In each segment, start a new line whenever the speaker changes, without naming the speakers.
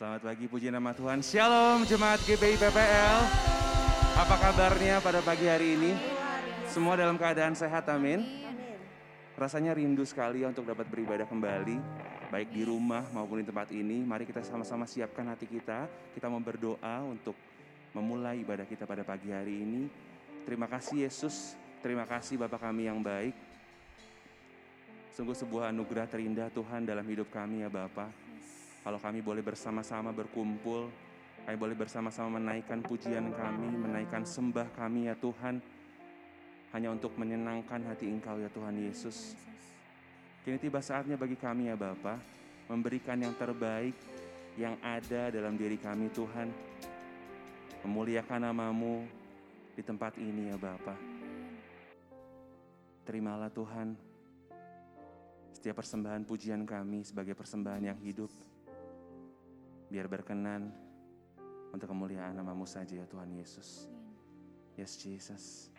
Selamat pagi, puji nama Tuhan. Shalom Jemaat GBI PPL. Apa kabarnya pada pagi hari ini? Semua dalam keadaan sehat, amin. Rasanya rindu sekali untuk dapat beribadah kembali, baik di rumah maupun di tempat ini. Mari kita sama-sama siapkan hati kita. Kita mau berdoa untuk memulai ibadah kita pada pagi hari ini. Terima kasih Yesus, terima kasih Bapak kami yang baik. Sungguh sebuah anugerah terindah Tuhan dalam hidup kami ya Bapak. Kalau kami boleh bersama-sama berkumpul, kami boleh bersama-sama menaikkan pujian kami, menaikkan sembah kami ya Tuhan. Hanya untuk menyenangkan hati Engkau ya Tuhan Yesus. Kini tiba saatnya bagi kami ya Bapa, memberikan yang terbaik yang ada dalam diri kami Tuhan. Memuliakan namamu di tempat ini ya Bapa. Terimalah Tuhan setiap persembahan pujian kami sebagai persembahan yang hidup. Biar berkenan untuk kemuliaan namamu saja ya Tuhan Yesus. Yes Jesus.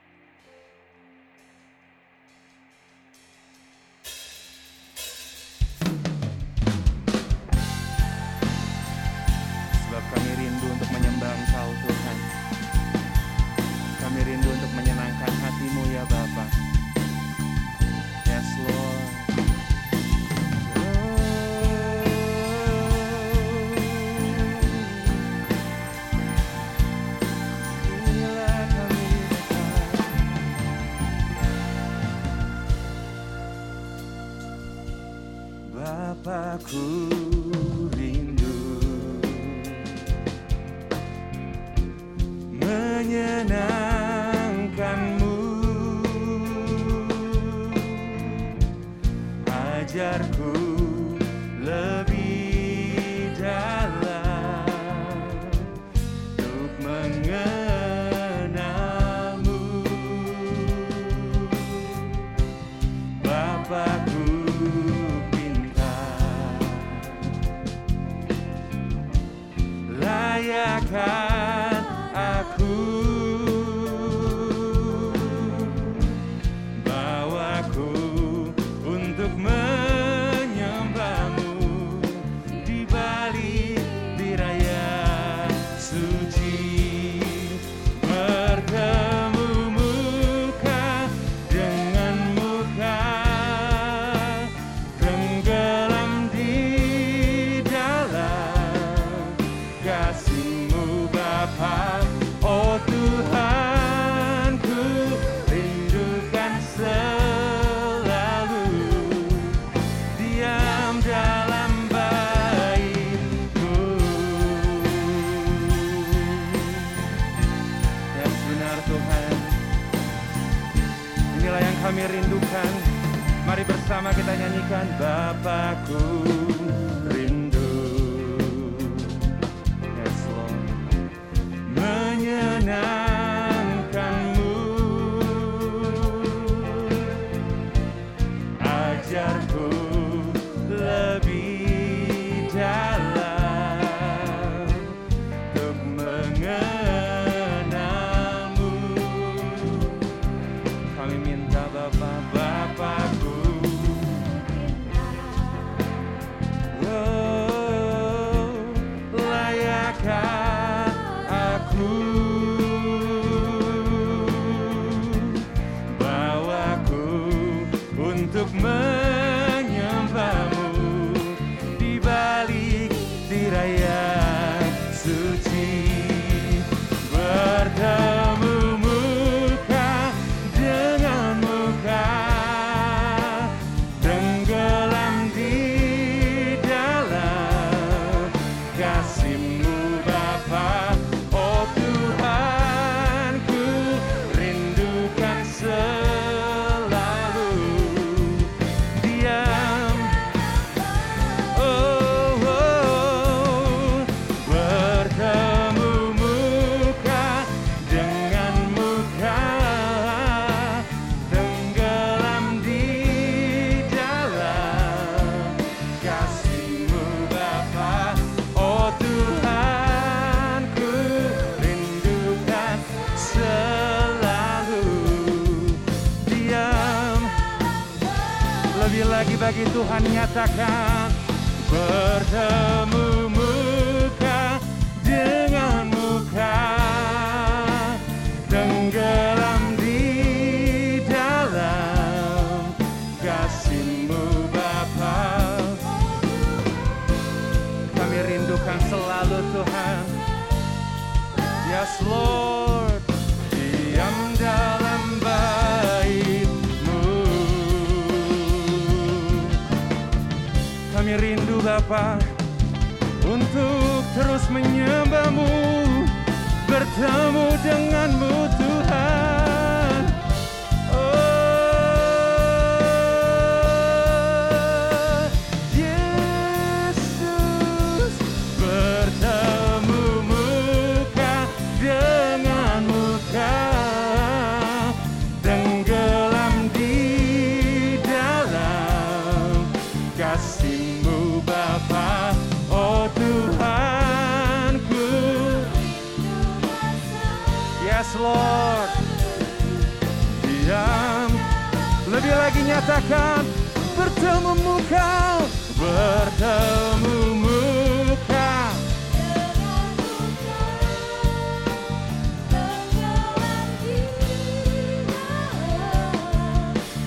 Lagi nyatakan Bertemu muka Bertemu muka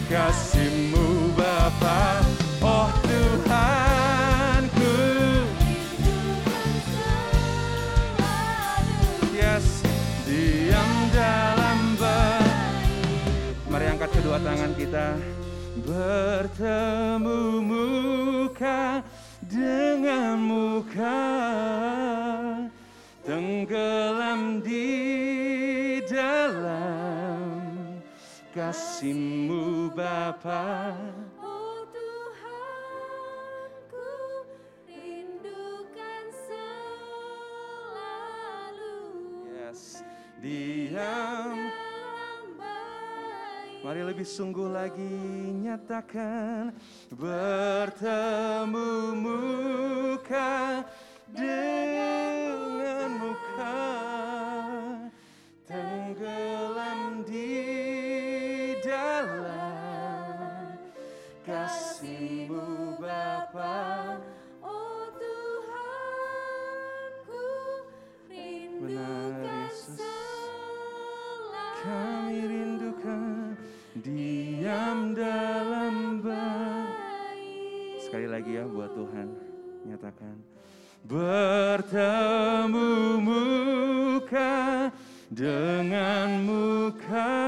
Kasihmu Bapa Oh Tuhanku. Yes Diam dalam baik Mari angkat kedua tangan kita Bertemu muka dengan muka Tenggelam di dalam kasihmu Bapa
Oh Tuhanku, rindukan selalu
Yes Diam. Mari lebih sungguh lagi nyatakan bertemu muka dengan muka tenggelam di dalam kasihmu Bapa dalam baik. Sekali lagi ya buat Tuhan nyatakan. Bertemu muka dengan muka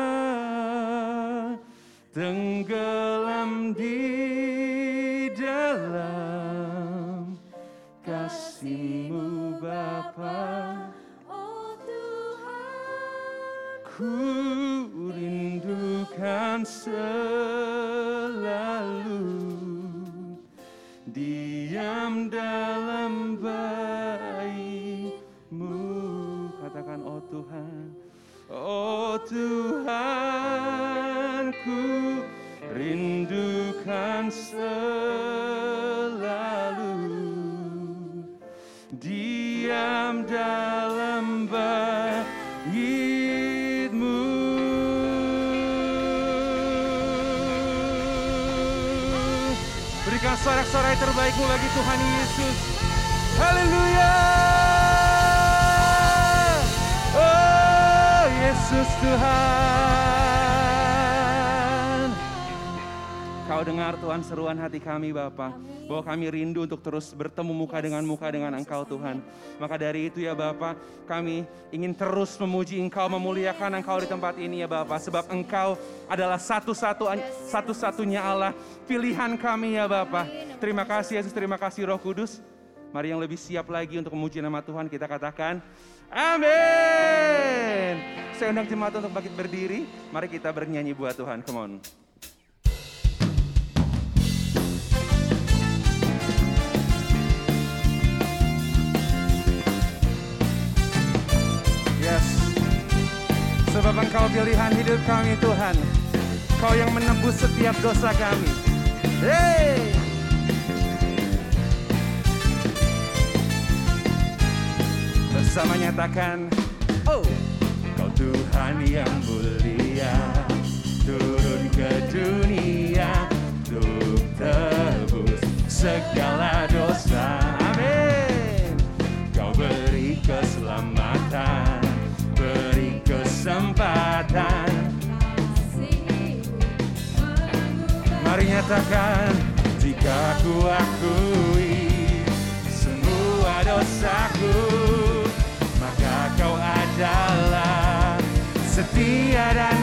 tenggelam di dalam kasihmu Bapa.
Oh Tuhan,
ku rindukan selalu diam dalam sorak-sorai terbaikmu lagi Tuhan Yesus. Haleluya! Oh Yesus Tuhan. Kau dengar Tuhan seruan hati kami Bapa. Bahwa kami rindu untuk terus bertemu muka dengan muka dengan Engkau Tuhan. Maka dari itu ya Bapa, kami ingin terus memuji Engkau, memuliakan Engkau di tempat ini ya Bapa. Sebab Engkau adalah satu-satu satu-satunya Allah, pilihan kami ya Bapa. Terima kasih Yesus, terima kasih Roh Kudus. Mari yang lebih siap lagi untuk memuji nama Tuhan, kita katakan Amin. Saya undang jemaat untuk bangkit berdiri. Mari kita bernyanyi buat Tuhan. Come on. Engkau pilihan hidup kami Tuhan. Kau yang menebus setiap dosa kami. Hey! Bersama nyatakan, oh, kau Tuhan yang mulia, turun ke dunia untuk tebus segala dosa. Amin. Kau beri keselamatan, kesempatan. Mari nyatakan jika ku akui semua dosaku Maka kau adalah setia dan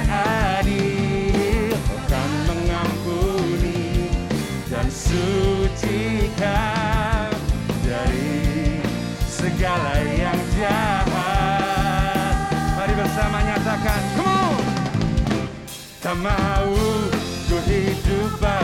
Tak mau ku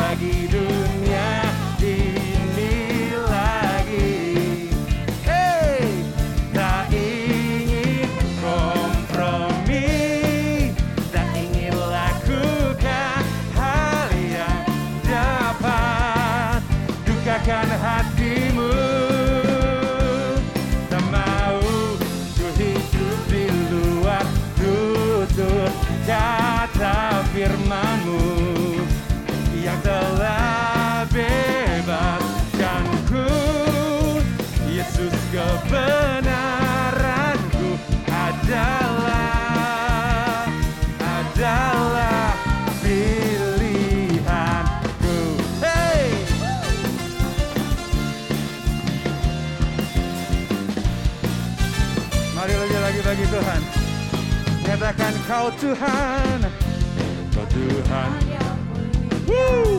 Nyatakan kau Tuhan Kau Tuhan Woo!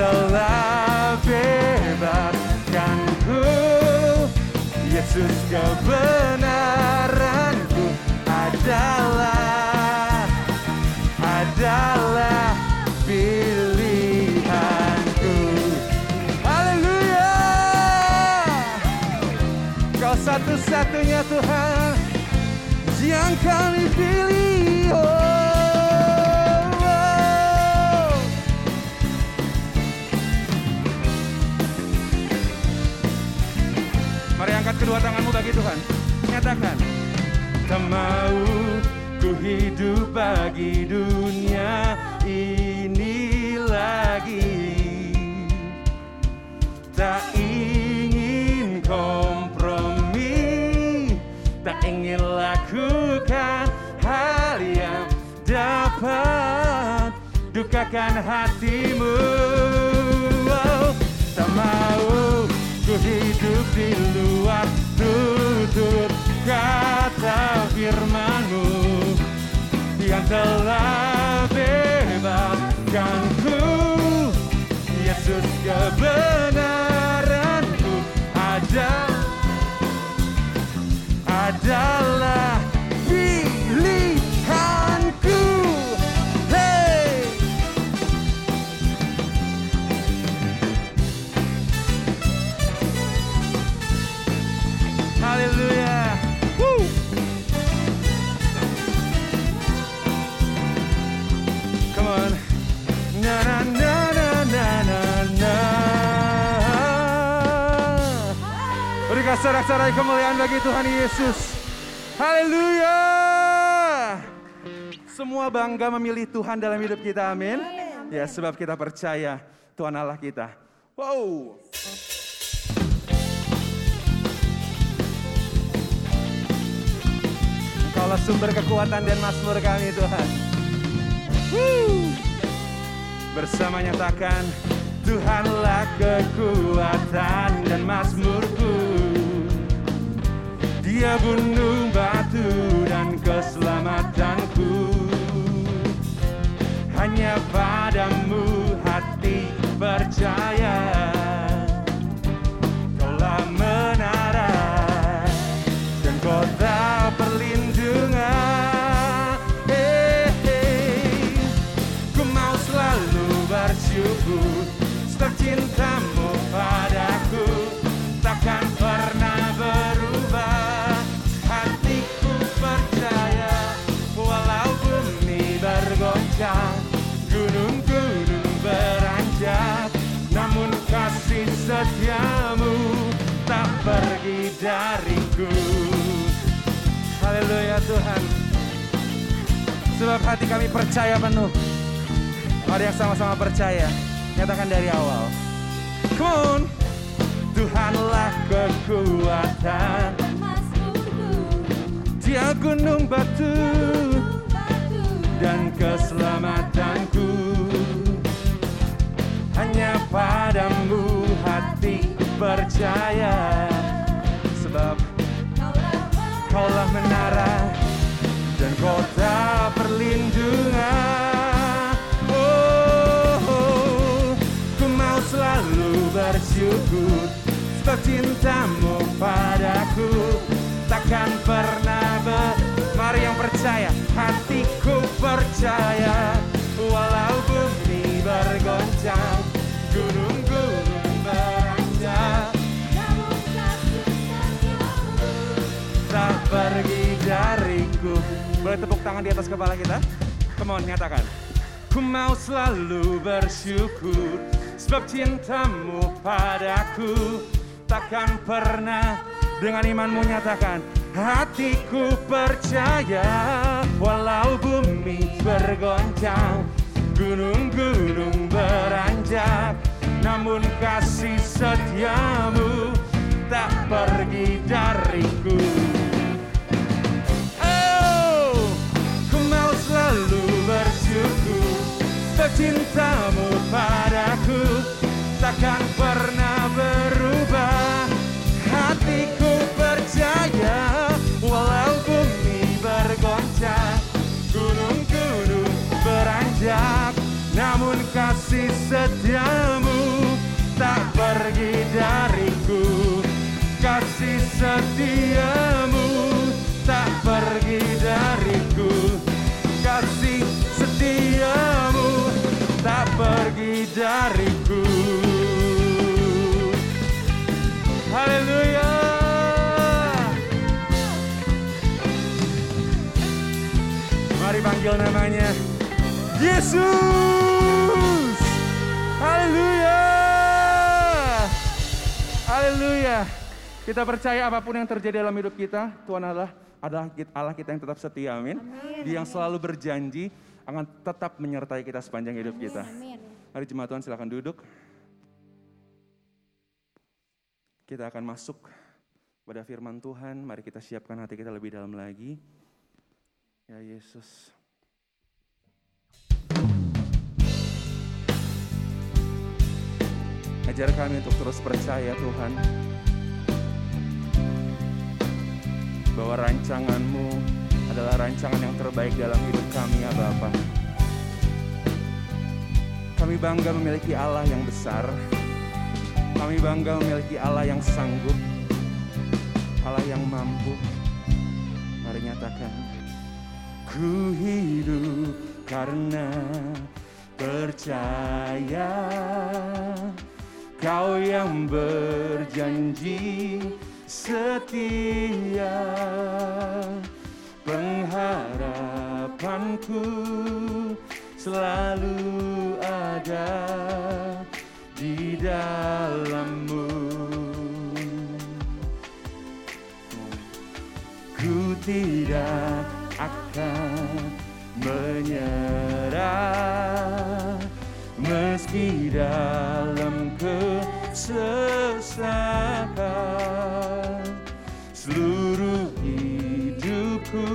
Telah bebaskanku Yesus kebenaranku adalah adalah pilihanku. Haleluya! Kau satu-satunya Tuhan yang kami pilih oh. Kedua tanganmu bagi Tuhan. Nyatakan. Tak mau ku hidup bagi dunia ini lagi. Tak ingin kompromi, tak ingin lakukan hal yang dapat dukakan hatimu. Oh, tak mau ku hidup di luar tutur kata firmanmu yang telah bebaskanku. Yesus kebenaranku ada adalah sorak-sorai kemuliaan bagi Tuhan Yesus. Haleluya. Semua bangga memilih Tuhan dalam hidup kita, amin. Ya, sebab kita percaya Tuhan Allah kita. Wow. Engkaulah sumber kekuatan dan mazmur kami Tuhan. Woo. Bersama nyatakan Tuhanlah kekuatan dan mazmurku Dia gunung batu dan keselamatanku. Hanya padamu hati percaya Haleluya Tuhan. Sebab hati kami percaya penuh. Mari yang sama-sama percaya. Nyatakan dari awal. Come on. Tuhanlah kekuatan. Dia gunung batu Dan keselamatanku. Hanya padamu hati percaya percaya, hatiku percaya walau bumi bergoncang, gunung-gunung beranjak. Tak pergi dariku. Boleh tepuk tangan di atas kepala kita? Come on, nyatakan. Ku mau selalu bersyukur sebab cintamu padaku takkan pernah dengan imanmu nyatakan hatiku percaya walau bumi bergoncang gunung-gunung beranjak. Namun kasih setiamu tak pergi dariku. Oh, ku mau selalu bersyukur Sebab cintamu padaku. Takkan pernah berubah setiamu tak pergi dariku. Kasih setiamu tak pergi dariku. Kasih setiamu tak pergi dariku. Haleluya. Mari panggil namanya Yesus Haleluya. Haleluya. Kita percaya apa pun yang terjadi dalam hidup kita Tuhan Allah adalah Allah kita yang tetap setia amin. Dia yang selalu berjanji akan tetap menyertai kita sepanjang hidup kita.
Amin.
Mari jemaat Tuhan silakan duduk. Kita akan masuk pada firman Tuhan. Mari kita siapkan hati kita lebih dalam lagi. Ya Yesus Ajar kami untuk terus percaya Tuhan bahwa rancanganmu adalah rancangan yang terbaik dalam hidup kami ya Bapa. Kami bangga memiliki Allah yang besar. Kami bangga memiliki Allah yang sanggup. Allah yang mampu. Mari nyatakan. Ku hidup karena percaya Kau yang berjanji setia Pengharapanku selalu ada di dalammu. Ku tidak akan menyerah Meski dalam sesahkan seluruh hidupku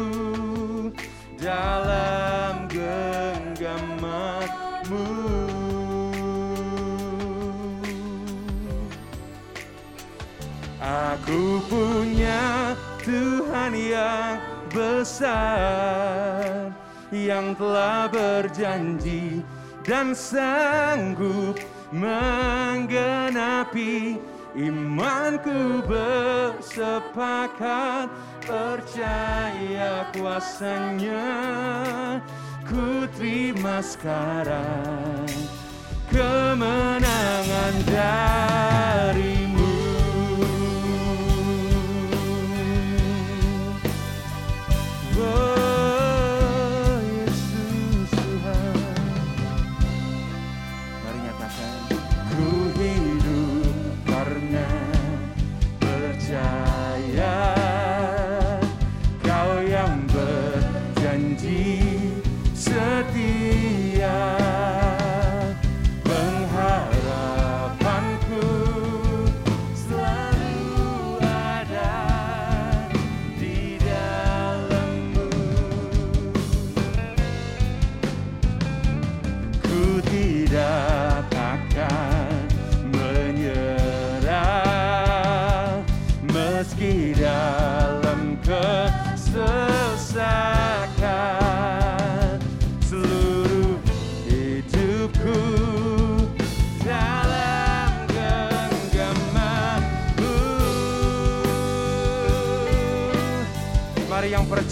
dalam genggamanmu. Aku punya Tuhan yang besar yang telah berjanji dan sanggup menggenapi imanku bersepakat percaya kuasanya ku terima sekarang kemenangan darimu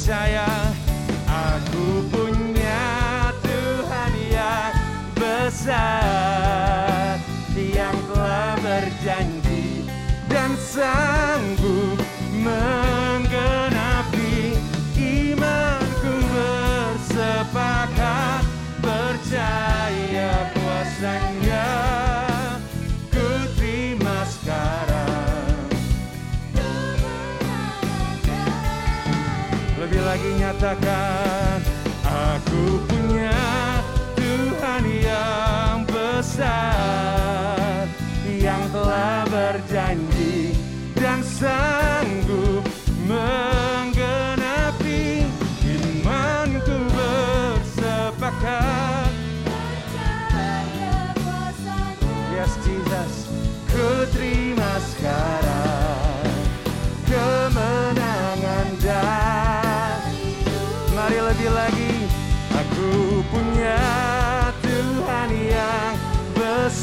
Mari lagi nyatakan Aku punya Tuhan yang besar Yang telah berjanji Dan sanggup menggenapi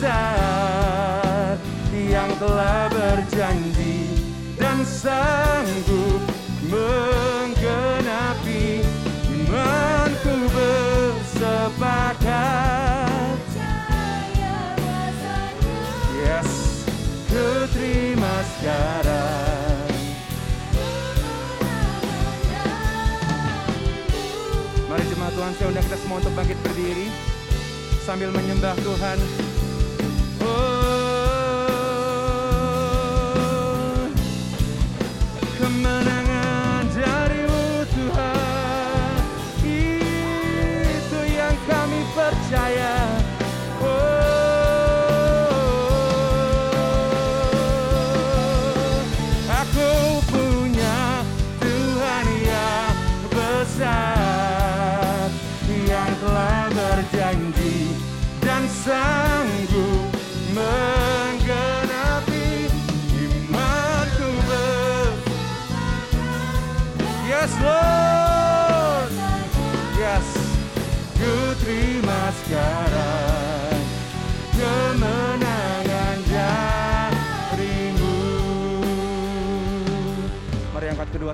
besar Yang telah berjanji Dan sanggup menggenapi Imanku bersepakat Yes Ku terima sekarang Mari jemaat Tuhan, saya undang kita semua untuk bangkit berdiri sambil menyembah Tuhan. Oh,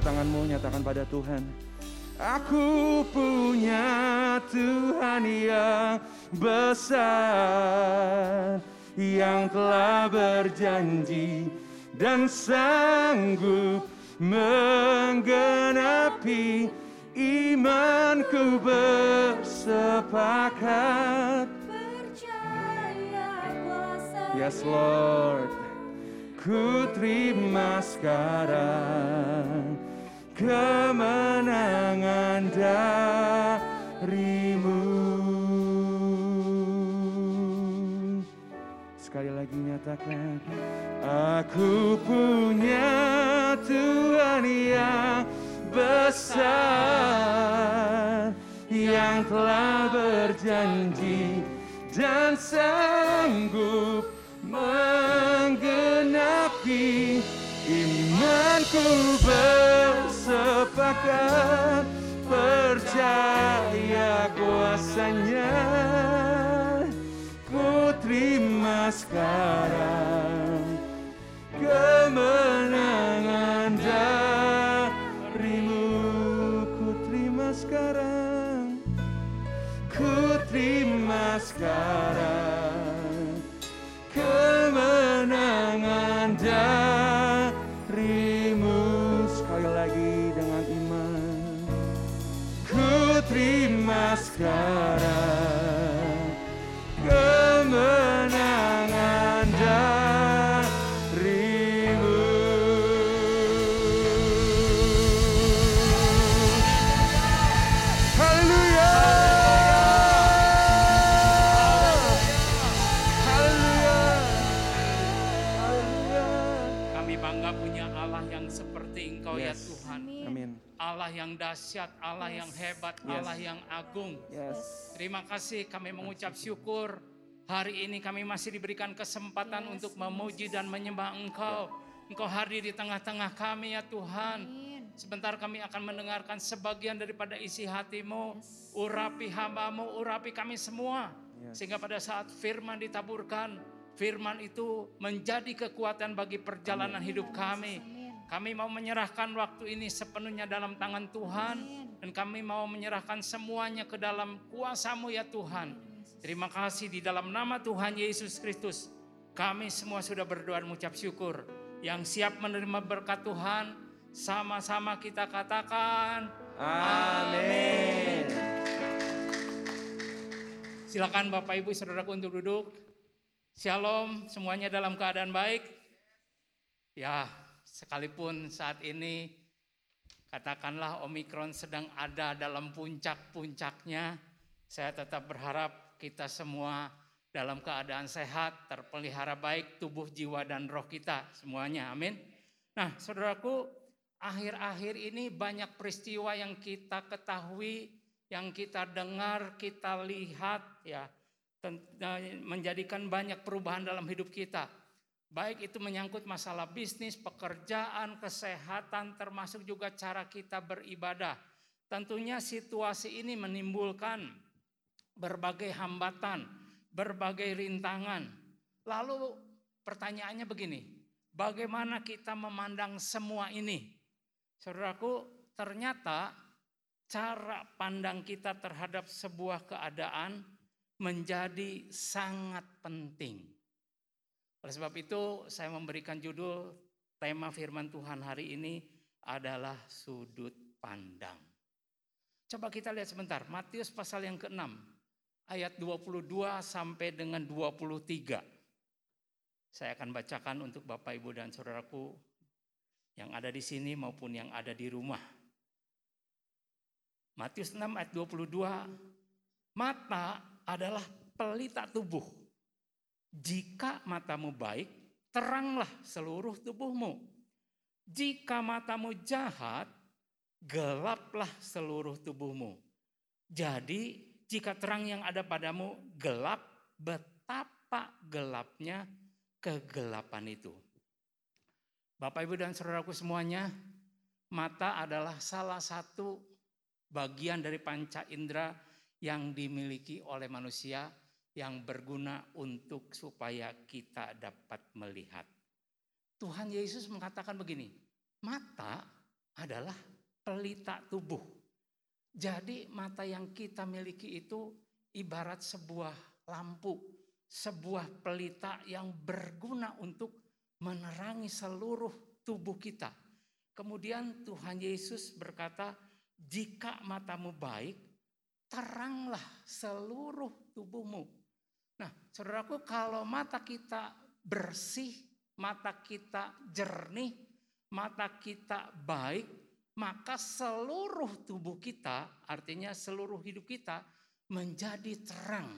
tanganmu nyatakan pada Tuhan. Aku punya Tuhan yang besar Yang telah berjanji dan sanggup menggenapi imanku bersepakat. Yes Lord. Ku terima sekarang kemenangan darimu. Sekali lagi nyatakan Aku punya Tuhan yang besar Yang telah berjanji dan sanggup menggenapi ku bersepakat percaya kuasanya? Ku terima sekarang kemenangan darimu. Ku terima sekarang ku terima sekarang kemenangan darimu terima
yang dahsyat, Allah yang hebat,
Yes.
Allah yang agung.
Yes
Terima kasih kami mengucap syukur. Hari ini kami masih diberikan kesempatan untuk memuji dan menyembah Engkau. Engkau hadir di tengah-tengah kami ya Tuhan. Sebentar kami akan mendengarkan sebagian daripada isi hatimu. Urapi hambamu, urapi kami semua.
Yes.
Sehingga pada saat firman ditaburkan, firman itu menjadi kekuatan bagi perjalanan hidup kami. Kami mau menyerahkan waktu ini sepenuhnya dalam tangan Tuhan. Dan kami mau menyerahkan semuanya ke dalam kuasamu ya Tuhan. Terima kasih di dalam nama Tuhan Yesus Kristus. Kami semua sudah berdoa dan mengucap syukur. Yang siap menerima berkat Tuhan, sama-sama kita katakan,
Amin
Silakan Bapak Ibu Saudaraku untuk duduk. Shalom, semuanya dalam keadaan baik. Ya, sekalipun saat ini katakanlah Omikron sedang ada dalam puncak-puncaknya, saya tetap berharap kita semua dalam keadaan sehat, terpelihara baik tubuh, jiwa dan roh kita semuanya. Amin. Nah, Saudaraku, akhir-akhir ini banyak peristiwa yang kita ketahui yang kita dengar, kita lihat ya eh, menjadikan banyak perubahan dalam hidup kita. Baik itu menyangkut masalah bisnis, pekerjaan, kesehatan, termasuk juga cara kita beribadah. Tentunya situasi ini menimbulkan berbagai hambatan, berbagai rintangan. Lalu pertanyaannya begini, bagaimana kita memandang semua ini? Saudaraku, ternyata cara pandang kita terhadap sebuah keadaan menjadi sangat penting. Oleh sebab itu, saya memberikan judul tema firman Tuhan hari ini adalah sudut pandang. Coba kita lihat sebentar, Matius pasal yang ke-6, ayat 22 sampai dengan 23. Saya akan bacakan untuk Bapak, Ibu, dan Saudaraku yang ada di sini maupun yang ada di rumah. Matius 6 ayat 22, mata adalah pelita tubuh. Jika matamu baik, teranglah seluruh tubuhmu. Jika matamu jahat, gelaplah seluruh tubuhmu. Jadi, jika terang yang ada padamu gelap, betapa gelapnya kegelapan itu. Bapak, Ibu, dan saudaraku semuanya, mata adalah salah satu bagian dari panca indera yang dimiliki oleh manusia yang berguna untuk supaya kita dapat melihat. Tuhan Yesus mengatakan begini, mata adalah pelita tubuh. Jadi mata yang kita miliki itu ibarat sebuah lampu, sebuah pelita yang berguna untuk menerangi seluruh tubuh kita. Kemudian Tuhan Yesus berkata, jika matamu baik, teranglah seluruh tubuhmu. Nah, saudaraku, kalau mata kita bersih, mata kita jernih, mata kita baik, maka seluruh tubuh kita, artinya seluruh hidup kita, menjadi terang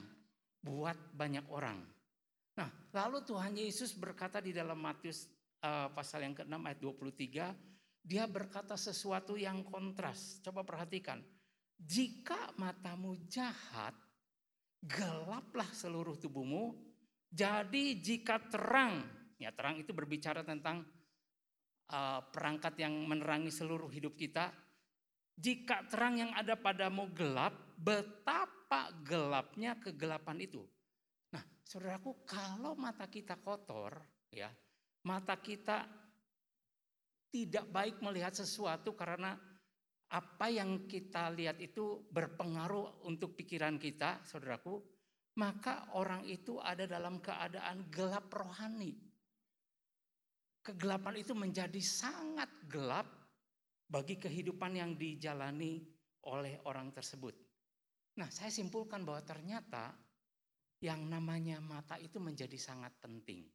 buat banyak orang. Nah, lalu Tuhan Yesus berkata di dalam Matius eh, pasal yang ke-6 ayat 23, dia berkata sesuatu yang kontras. Coba perhatikan. Jika matamu jahat, gelaplah seluruh tubuhmu. Jadi jika terang, ya terang itu berbicara tentang eh, perangkat yang menerangi seluruh hidup kita. Jika terang yang ada padamu gelap, betapa gelapnya kegelapan itu. Nah, saudaraku, kalau mata kita kotor, ya, mata kita tidak baik melihat sesuatu karena apa yang kita lihat itu berpengaruh untuk pikiran kita, saudaraku, maka orang itu ada dalam keadaan gelap rohani. Kegelapan itu menjadi sangat gelap bagi kehidupan yang dijalani oleh orang tersebut. Nah, saya simpulkan bahwa ternyata yang namanya mata itu menjadi sangat penting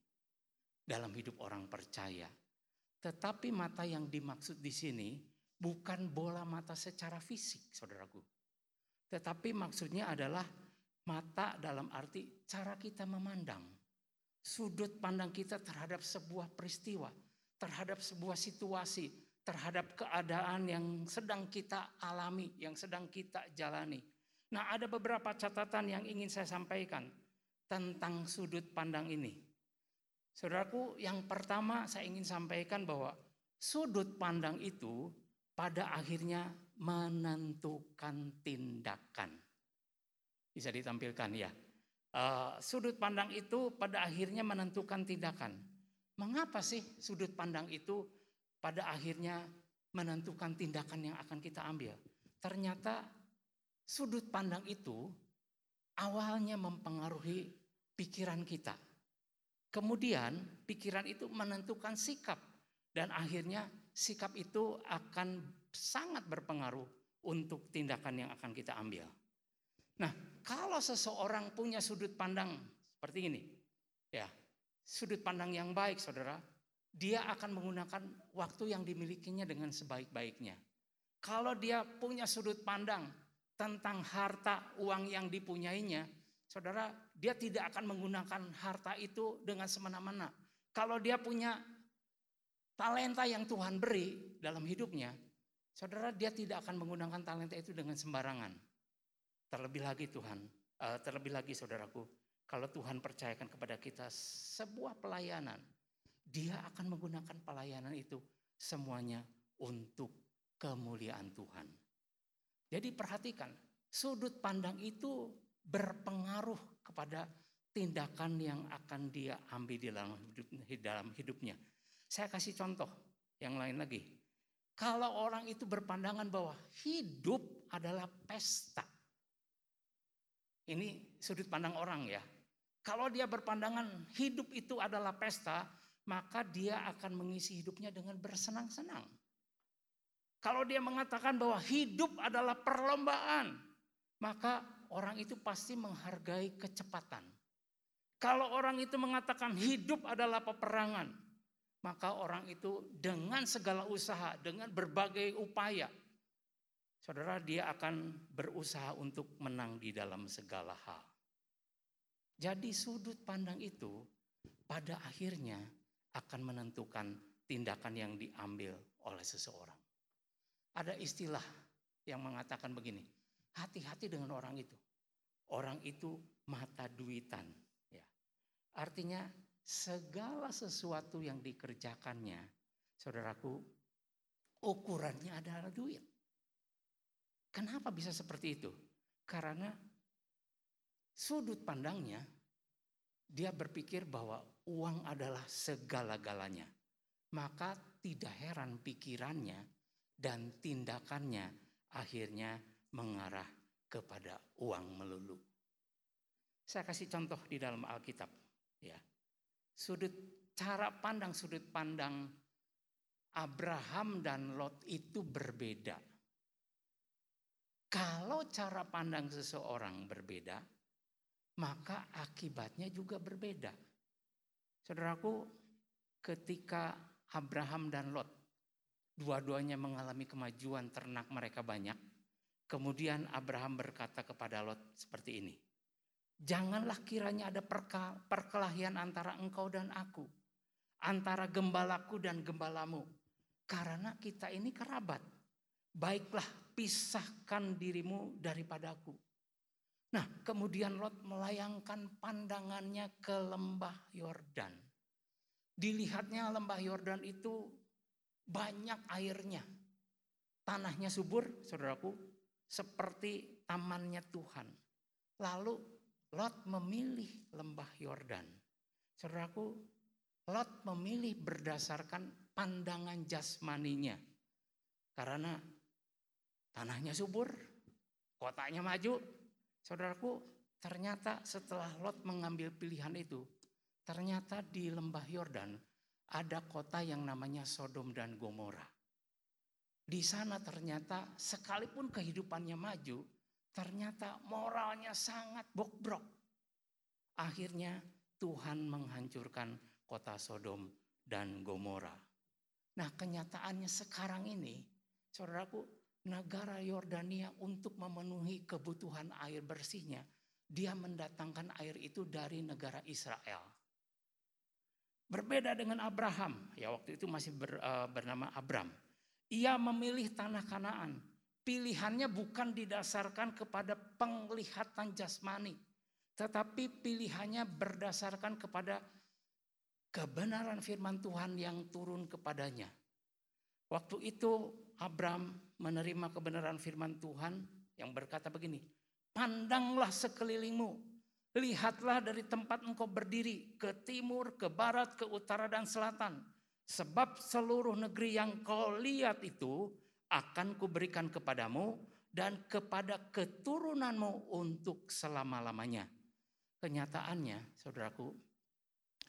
dalam hidup orang percaya. Tetapi mata yang dimaksud di sini bukan bola mata secara fisik, saudaraku. Tetapi maksudnya adalah mata dalam arti cara kita memandang. Sudut pandang kita terhadap sebuah peristiwa, terhadap sebuah situasi, terhadap keadaan yang sedang kita alami, yang sedang kita jalani. Nah, ada beberapa catatan yang ingin saya sampaikan tentang sudut pandang ini. Saudaraku, yang pertama saya ingin sampaikan bahwa sudut pandang itu pada akhirnya menentukan tindakan. Bisa ditampilkan ya. Uh, sudut pandang itu pada akhirnya menentukan tindakan. Mengapa sih sudut pandang itu pada akhirnya menentukan tindakan yang akan kita ambil? Ternyata sudut pandang itu awalnya mempengaruhi pikiran kita. Kemudian pikiran itu menentukan sikap dan akhirnya sikap itu akan sangat berpengaruh untuk tindakan yang akan kita ambil. Nah, kalau seseorang punya sudut pandang seperti ini, ya, sudut pandang yang baik, saudara, dia akan menggunakan waktu yang dimilikinya dengan sebaik-baiknya. Kalau dia punya sudut pandang tentang harta uang yang dipunyainya, saudara, dia tidak akan menggunakan harta itu dengan semena-mena. Kalau dia punya talenta yang Tuhan beri dalam hidupnya, saudara, dia tidak akan menggunakan talenta itu dengan sembarangan. Terlebih lagi Tuhan, uh, terlebih lagi saudaraku, kalau Tuhan percayakan kepada kita sebuah pelayanan, dia akan menggunakan pelayanan itu semuanya untuk kemuliaan Tuhan. Jadi perhatikan, sudut pandang itu berpengaruh kepada tindakan yang akan dia ambil di dalam, dalam hidupnya. Saya kasih contoh yang lain lagi. Kalau orang itu berpandangan bahwa hidup adalah pesta, ini sudut pandang orang ya. Kalau dia berpandangan hidup itu adalah pesta, maka dia akan mengisi hidupnya dengan bersenang-senang. Kalau dia mengatakan bahwa hidup adalah perlombaan, maka orang itu pasti menghargai kecepatan. Kalau orang itu mengatakan hidup adalah peperangan, maka orang itu dengan segala usaha, dengan berbagai upaya, Saudara, dia akan berusaha untuk menang di dalam segala hal. Jadi sudut pandang itu pada akhirnya akan menentukan tindakan yang diambil oleh seseorang. Ada istilah yang mengatakan begini, hati-hati dengan orang itu. Orang itu mata duitan. Ya. Artinya segala sesuatu yang dikerjakannya, saudaraku, ukurannya adalah duit. Kenapa bisa seperti itu? Karena sudut pandangnya dia berpikir bahwa uang adalah segala-galanya. Maka tidak heran pikirannya dan tindakannya akhirnya mengarah kepada uang melulu. Saya kasih contoh di dalam Alkitab, ya. Sudut cara pandang sudut pandang Abraham dan Lot itu berbeda. Kalau cara pandang seseorang berbeda, maka akibatnya juga berbeda. Saudaraku, ketika Abraham dan Lot dua-duanya mengalami kemajuan ternak mereka banyak, kemudian Abraham berkata kepada Lot seperti ini. Janganlah kiranya ada perkelahian antara engkau dan aku, antara gembalaku dan gembalamu, karena kita ini kerabat. Baiklah pisahkan dirimu daripadaku. Nah, kemudian Lot melayangkan pandangannya ke lembah Yordan. Dilihatnya lembah Yordan itu banyak airnya. Tanahnya subur, saudaraku, seperti tamannya Tuhan. Lalu Lot memilih lembah Yordan. Saudaraku, Lot memilih berdasarkan pandangan jasmaninya. Karena tanahnya subur, kotanya maju. Saudaraku, ternyata setelah Lot mengambil pilihan itu, ternyata di lembah Yordan ada kota yang namanya Sodom dan Gomora. Di sana ternyata sekalipun kehidupannya maju, ternyata moralnya sangat bokbrok. Akhirnya Tuhan menghancurkan kota Sodom dan Gomora. Nah kenyataannya sekarang ini, saudaraku, negara Yordania untuk memenuhi kebutuhan air bersihnya, dia mendatangkan air itu dari negara Israel. Berbeda dengan Abraham, ya waktu itu masih ber- eh, bernama Abram. Ia memilih tanah Kanaan. Pilihannya bukan didasarkan kepada penglihatan jasmani, tetapi pilihannya berdasarkan kepada kebenaran firman Tuhan yang turun kepadanya. Waktu itu Abram menerima kebenaran firman Tuhan yang berkata begini, pandanglah sekelilingmu, lihatlah dari tempat engkau berdiri ke timur, ke barat, ke utara dan selatan. Sebab seluruh negeri yang kau lihat itu akan kuberikan kepadamu dan kepada keturunanmu untuk selama-lamanya. Kenyataannya, saudaraku,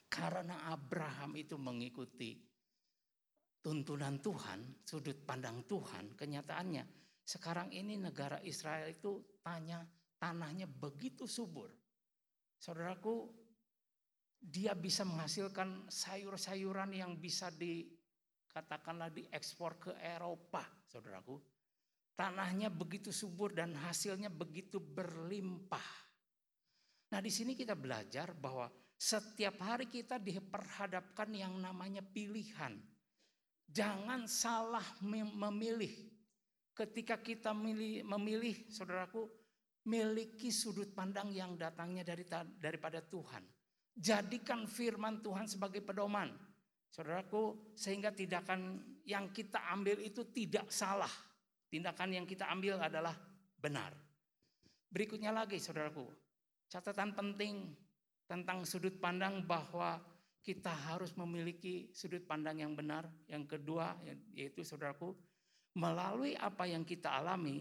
karena Abraham itu mengikuti tuntunan Tuhan, sudut pandang Tuhan, kenyataannya sekarang ini negara Israel itu tanya tanahnya begitu subur. Saudaraku, dia bisa menghasilkan sayur-sayuran yang bisa dikatakanlah diekspor ke Eropa, saudaraku. Tanahnya begitu subur dan hasilnya begitu berlimpah. Nah, di sini kita belajar bahwa setiap hari kita diperhadapkan yang namanya pilihan. Jangan salah memilih. Ketika kita memilih, memilih saudaraku, miliki sudut pandang yang datangnya dari daripada Tuhan. Jadikan firman Tuhan sebagai pedoman. Saudaraku, sehingga tindakan yang kita ambil itu tidak salah. Tindakan yang kita ambil adalah benar. Berikutnya lagi saudaraku, catatan penting tentang sudut pandang bahwa kita harus memiliki sudut pandang yang benar. Yang kedua yaitu saudaraku, melalui apa yang kita alami,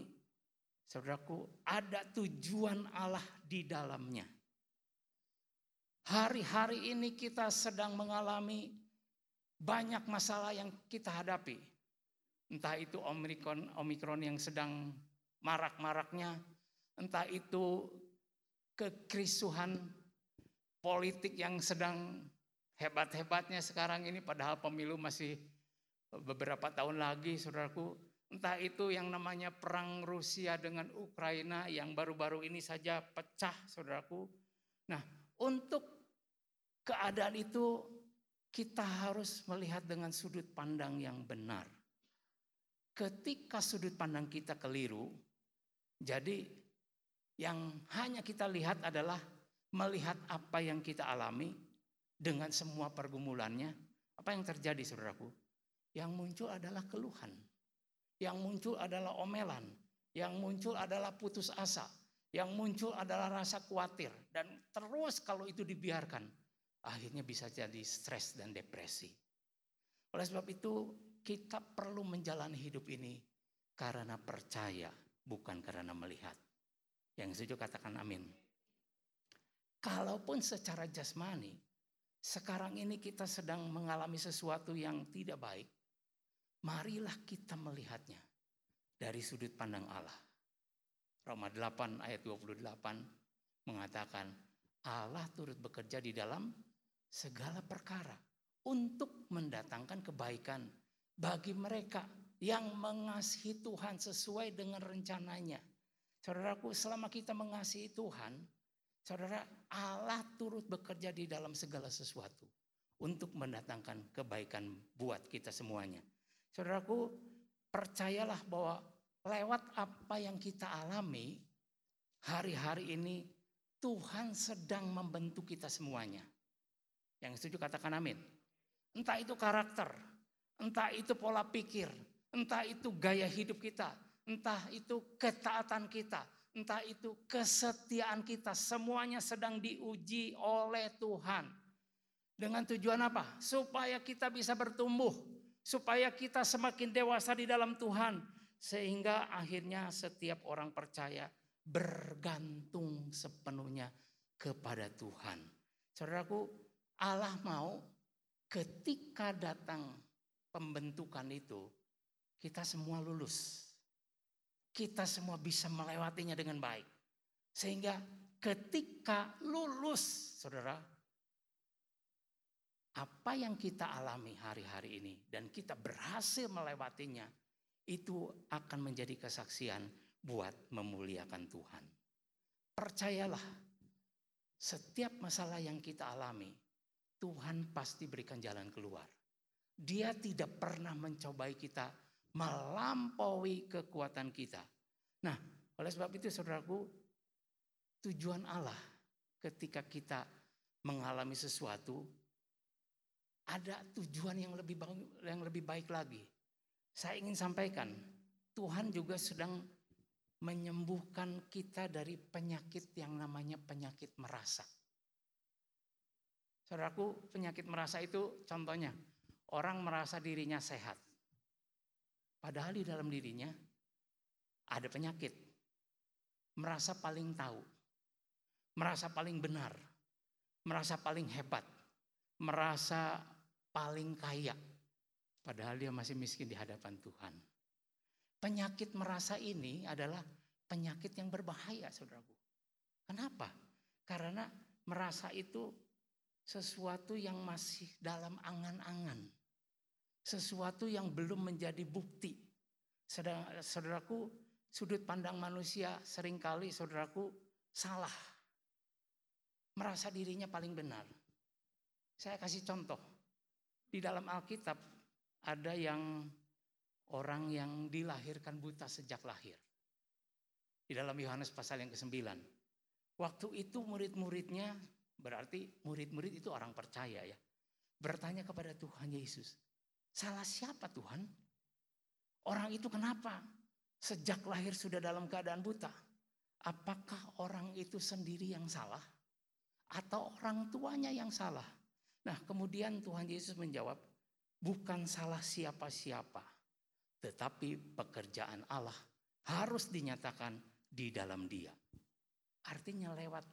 saudaraku, ada tujuan Allah di dalamnya. Hari-hari ini kita sedang mengalami banyak masalah yang kita hadapi. Entah itu Omikron, Omikron yang sedang marak-maraknya, entah itu kekrisuhan politik yang sedang hebat-hebatnya sekarang ini padahal pemilu masih beberapa tahun lagi saudaraku. Entah itu yang namanya perang Rusia dengan Ukraina yang baru-baru ini saja pecah saudaraku. Nah untuk keadaan itu kita harus melihat dengan sudut pandang yang benar. Ketika sudut pandang kita keliru, jadi yang hanya kita lihat adalah melihat apa yang kita alami dengan semua pergumulannya. Apa yang terjadi saudaraku? Yang muncul adalah keluhan. Yang muncul adalah omelan. Yang muncul adalah putus asa. Yang muncul adalah rasa khawatir. Dan terus kalau itu dibiarkan, akhirnya bisa jadi stres dan depresi. Oleh sebab itu, kita perlu menjalani hidup ini karena percaya, bukan karena melihat. Yang setuju katakan amin. Kalaupun secara jasmani, sekarang ini kita sedang mengalami sesuatu yang tidak baik, marilah kita melihatnya dari sudut pandang Allah. Roma 8 ayat 28 mengatakan Allah turut bekerja di dalam segala perkara untuk mendatangkan kebaikan bagi mereka yang mengasihi Tuhan sesuai dengan rencananya. Saudaraku, selama kita mengasihi Tuhan, saudara Allah turut bekerja di dalam segala sesuatu untuk mendatangkan kebaikan buat kita semuanya. Saudaraku, percayalah bahwa lewat apa yang kita alami hari-hari ini Tuhan sedang membentuk kita semuanya. Yang setuju katakan amin. Entah itu karakter, Entah itu pola pikir, entah itu gaya hidup kita, entah itu ketaatan kita, entah itu kesetiaan kita, semuanya sedang diuji oleh Tuhan. Dengan tujuan apa? Supaya kita bisa bertumbuh, supaya kita semakin dewasa di dalam Tuhan, sehingga akhirnya setiap orang percaya bergantung sepenuhnya kepada Tuhan. Saudaraku, Allah mau ketika datang pembentukan itu, kita semua lulus. Kita semua bisa melewatinya dengan baik. Sehingga ketika lulus, saudara, apa yang kita alami hari-hari ini dan kita berhasil melewatinya, itu akan menjadi kesaksian buat memuliakan Tuhan. Percayalah, setiap masalah yang kita alami, Tuhan pasti berikan jalan keluar. Dia tidak pernah mencobai kita melampaui kekuatan kita. Nah, oleh sebab itu saudaraku, tujuan Allah ketika kita mengalami sesuatu ada tujuan yang lebih baik, yang lebih baik lagi. Saya ingin sampaikan, Tuhan juga sedang menyembuhkan kita dari penyakit yang namanya penyakit merasa. Saudaraku, penyakit merasa itu contohnya orang merasa dirinya sehat. Padahal di dalam dirinya ada penyakit. Merasa paling tahu. Merasa paling benar. Merasa paling hebat. Merasa paling kaya. Padahal dia masih miskin di hadapan Tuhan. Penyakit merasa ini adalah penyakit yang berbahaya, saudaraku. Kenapa? Karena merasa itu sesuatu yang masih dalam angan-angan. Sesuatu yang belum menjadi bukti. Sedang, saudaraku, sudut pandang manusia sering kali saudaraku salah. Merasa dirinya paling benar. Saya kasih contoh. Di dalam Alkitab ada yang orang yang dilahirkan buta sejak lahir. Di dalam Yohanes pasal yang ke-9. Waktu itu murid-muridnya berarti murid-murid itu orang percaya ya. Bertanya kepada Tuhan Yesus. Salah siapa Tuhan? Orang itu kenapa? Sejak lahir sudah dalam keadaan buta. Apakah orang itu sendiri yang salah? Atau orang tuanya yang salah? Nah kemudian Tuhan Yesus menjawab, bukan salah siapa-siapa. Tetapi pekerjaan Allah harus dinyatakan di dalam dia. Artinya lewat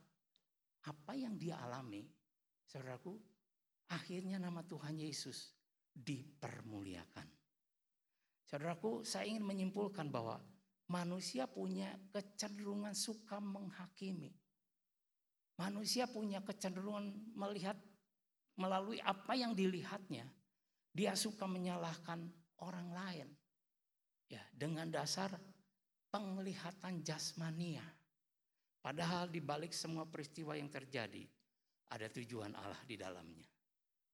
apa yang dia alami, saudaraku, akhirnya nama Tuhan Yesus dipermuliakan. Saudaraku, saya ingin menyimpulkan bahwa manusia punya kecenderungan suka menghakimi. Manusia punya kecenderungan melihat melalui apa yang dilihatnya. Dia suka menyalahkan orang lain. Ya, dengan dasar penglihatan jasmania. Padahal di balik semua peristiwa yang terjadi ada tujuan Allah di dalamnya.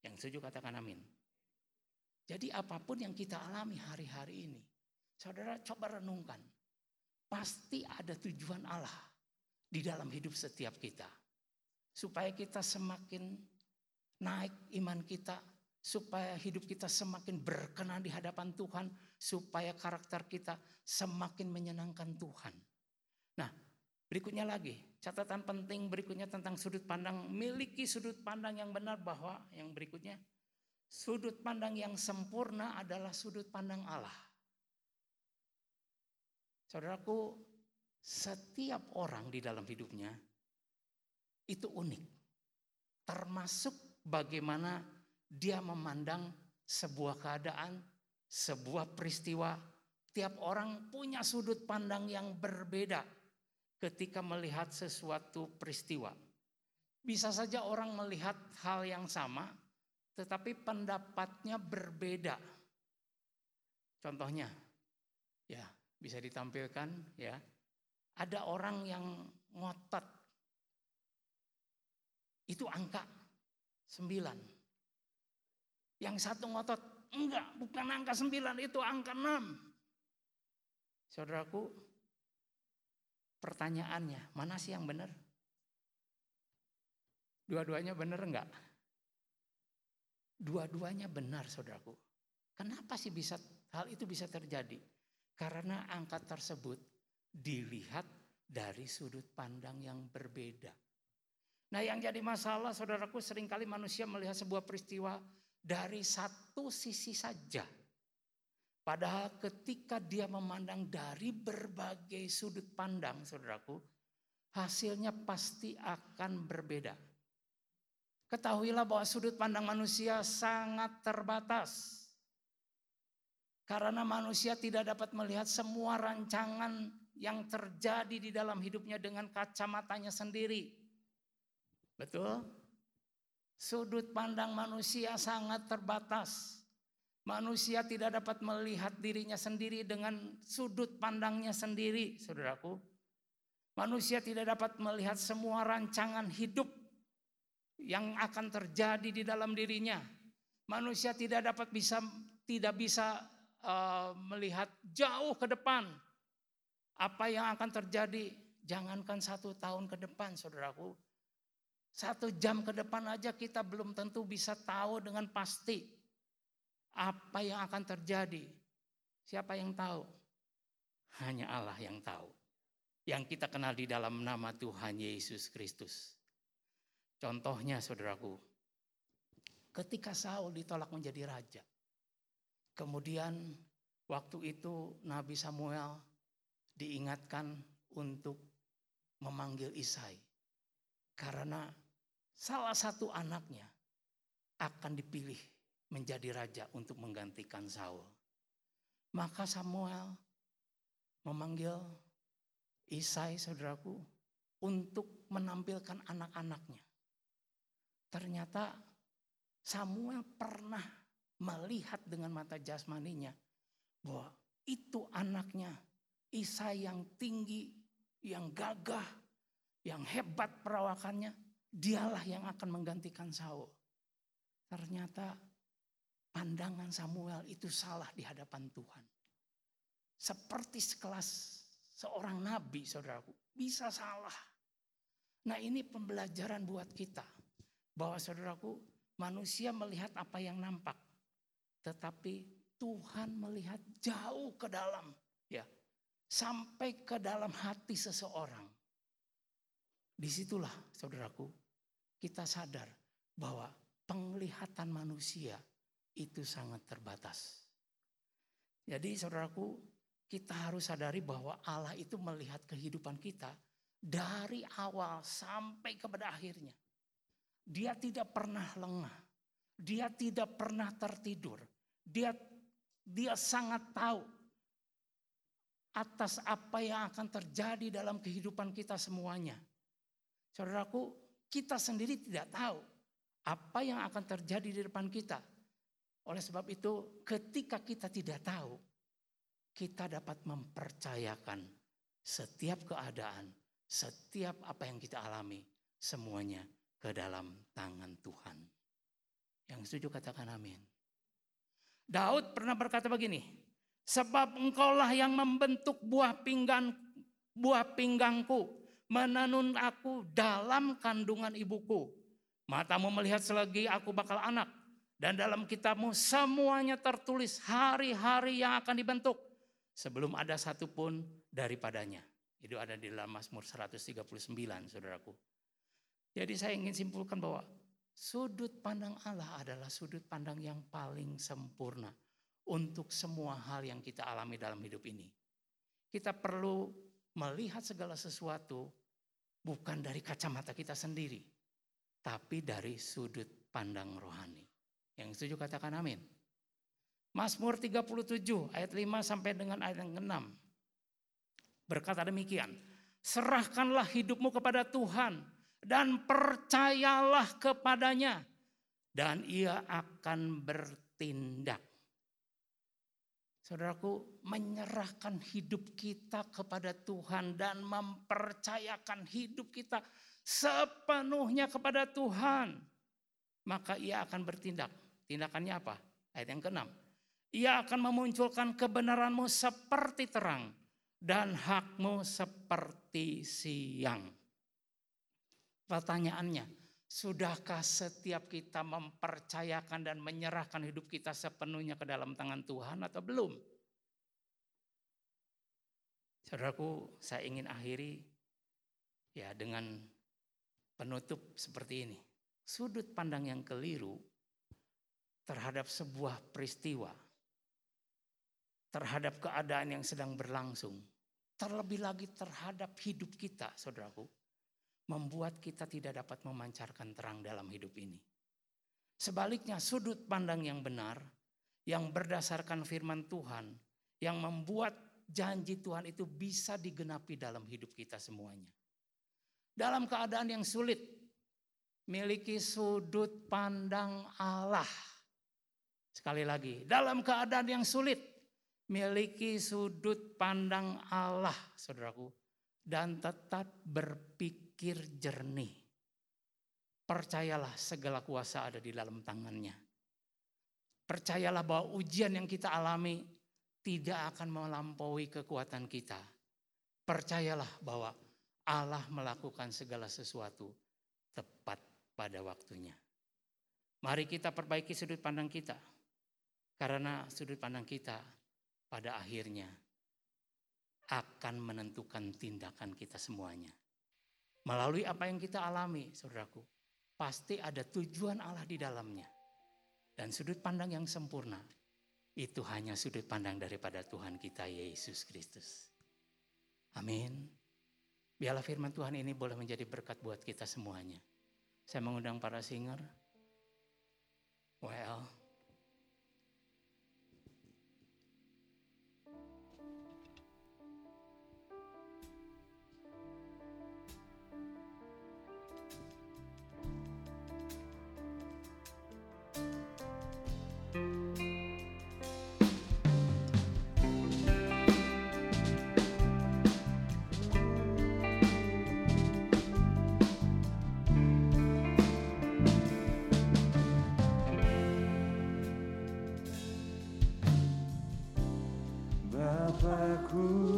Yang setuju katakan amin. Jadi apa pun yang kita alami hari-hari ini, saudara coba renungkan. Pasti ada tujuan Allah di dalam hidup setiap kita. Supaya kita semakin naik iman kita, supaya hidup kita semakin berkenan di hadapan Tuhan, supaya karakter kita semakin menyenangkan Tuhan. Berikutnya lagi, catatan penting berikutnya tentang sudut pandang, miliki sudut pandang yang benar bahwa yang berikutnya sudut pandang yang sempurna adalah sudut pandang Allah. Saudaraku, setiap orang di dalam hidupnya itu unik. Termasuk bagaimana dia memandang sebuah keadaan, sebuah peristiwa. Tiap orang punya sudut pandang yang berbeda ketika melihat sesuatu peristiwa. Bisa saja orang melihat hal yang sama, tetapi pendapatnya berbeda. Contohnya, ya bisa ditampilkan ya. Ada orang yang ngotot. Itu angka sembilan. Yang satu ngotot, enggak bukan angka sembilan itu angka enam. Saudaraku, pertanyaannya, mana sih yang benar? Dua-duanya benar enggak? Dua-duanya benar saudaraku. Kenapa sih bisa hal itu bisa terjadi? Karena angka tersebut dilihat dari sudut pandang yang berbeda. Nah yang jadi masalah saudaraku sering kali manusia melihat sebuah peristiwa dari satu sisi saja. Padahal ketika dia memandang dari berbagai sudut pandang saudaraku, hasilnya pasti akan berbeda. Ketahuilah bahwa sudut pandang manusia sangat terbatas. Karena manusia tidak dapat melihat semua rancangan yang terjadi di dalam hidupnya dengan kacamatanya sendiri. Betul? Sudut pandang manusia sangat terbatas. Manusia tidak dapat melihat dirinya sendiri dengan sudut pandangnya sendiri, saudaraku. Manusia tidak dapat melihat semua rancangan hidup yang akan terjadi di dalam dirinya. Manusia tidak dapat bisa tidak bisa uh, melihat jauh ke depan apa yang akan terjadi. Jangankan satu tahun ke depan, saudaraku. Satu jam ke depan aja kita belum tentu bisa tahu dengan pasti apa yang akan terjadi? Siapa yang tahu? Hanya Allah yang tahu. Yang kita kenal di dalam nama Tuhan Yesus Kristus. Contohnya saudaraku, ketika Saul ditolak menjadi raja. Kemudian waktu itu Nabi Samuel diingatkan untuk memanggil Isai. Karena salah satu anaknya akan dipilih menjadi raja untuk menggantikan Saul. Maka Samuel memanggil Isai saudaraku untuk menampilkan anak-anaknya. Ternyata Samuel pernah melihat dengan mata jasmaninya bahwa itu anaknya Isai yang tinggi, yang gagah, yang hebat perawakannya, dialah yang akan menggantikan Saul. Ternyata pandangan Samuel itu salah di hadapan Tuhan. Seperti sekelas seorang nabi, saudaraku, bisa salah. Nah ini pembelajaran buat kita. Bahwa saudaraku, manusia melihat apa yang nampak. Tetapi Tuhan melihat jauh ke dalam. ya Sampai ke dalam hati seseorang. Di situlah saudaraku, kita sadar bahwa penglihatan manusia itu sangat terbatas. Jadi saudaraku, kita harus sadari bahwa Allah itu melihat kehidupan kita dari awal sampai kepada akhirnya. Dia tidak pernah lengah. Dia tidak pernah tertidur. Dia dia sangat tahu atas apa yang akan terjadi dalam kehidupan kita semuanya. Saudaraku, kita sendiri tidak tahu apa yang akan terjadi di depan kita. Oleh sebab itu, ketika kita tidak tahu, kita dapat mempercayakan setiap keadaan, setiap apa yang kita alami, semuanya ke dalam tangan Tuhan. Yang setuju katakan amin. Daud pernah berkata begini, sebab engkaulah yang membentuk buah pinggang buah pinggangku, menenun aku dalam kandungan ibuku. Matamu melihat selagi aku bakal anak, dan dalam kitabmu semuanya tertulis hari-hari yang akan dibentuk. Sebelum ada satupun daripadanya. Itu ada di dalam Mazmur 139 saudaraku. Jadi saya ingin simpulkan bahwa sudut pandang Allah adalah sudut pandang yang paling sempurna. Untuk semua hal yang kita alami dalam hidup ini. Kita perlu melihat segala sesuatu bukan dari kacamata kita sendiri. Tapi dari sudut pandang rohani. Yang setuju katakan amin. Mazmur 37 ayat 5 sampai dengan ayat yang ke-6. Berkata demikian, serahkanlah hidupmu kepada Tuhan dan percayalah kepadanya dan ia akan bertindak. Saudaraku, menyerahkan hidup kita kepada Tuhan dan mempercayakan hidup kita sepenuhnya kepada Tuhan, maka ia akan bertindak. Tindakannya apa? Ayat yang keenam. Ia akan memunculkan kebenaranmu seperti terang dan hakmu seperti siang. Pertanyaannya, Sudahkah setiap kita mempercayakan dan menyerahkan hidup kita sepenuhnya ke dalam tangan Tuhan atau belum? Saudaraku, saya ingin akhiri ya dengan penutup seperti ini. Sudut pandang yang keliru terhadap sebuah peristiwa, terhadap keadaan yang sedang berlangsung, terlebih lagi terhadap hidup kita, saudaraku, membuat kita tidak dapat memancarkan terang dalam hidup ini. Sebaliknya, sudut pandang yang benar, yang berdasarkan firman Tuhan, yang membuat janji Tuhan itu bisa digenapi dalam hidup kita semuanya. Dalam keadaan yang sulit, miliki sudut pandang Allah. Sekali lagi, dalam keadaan yang sulit, miliki sudut pandang Allah, saudaraku, dan tetap berpikir jernih. Percayalah segala kuasa ada di dalam tangannya. Percayalah bahwa ujian yang kita alami tidak akan melampaui kekuatan kita. Percayalah bahwa Allah melakukan segala sesuatu tepat pada waktunya. Mari kita perbaiki sudut pandang kita. Karena sudut pandang kita pada akhirnya akan menentukan tindakan kita semuanya. Melalui apa yang kita alami, saudaraku, pasti ada tujuan Allah di dalamnya. Dan sudut pandang yang sempurna, itu hanya sudut pandang daripada Tuhan kita Yesus Kristus. Amin. Biarlah firman Tuhan ini boleh menjadi berkat buat kita semuanya. Saya mengundang para singer. Well,
Bapakku
datang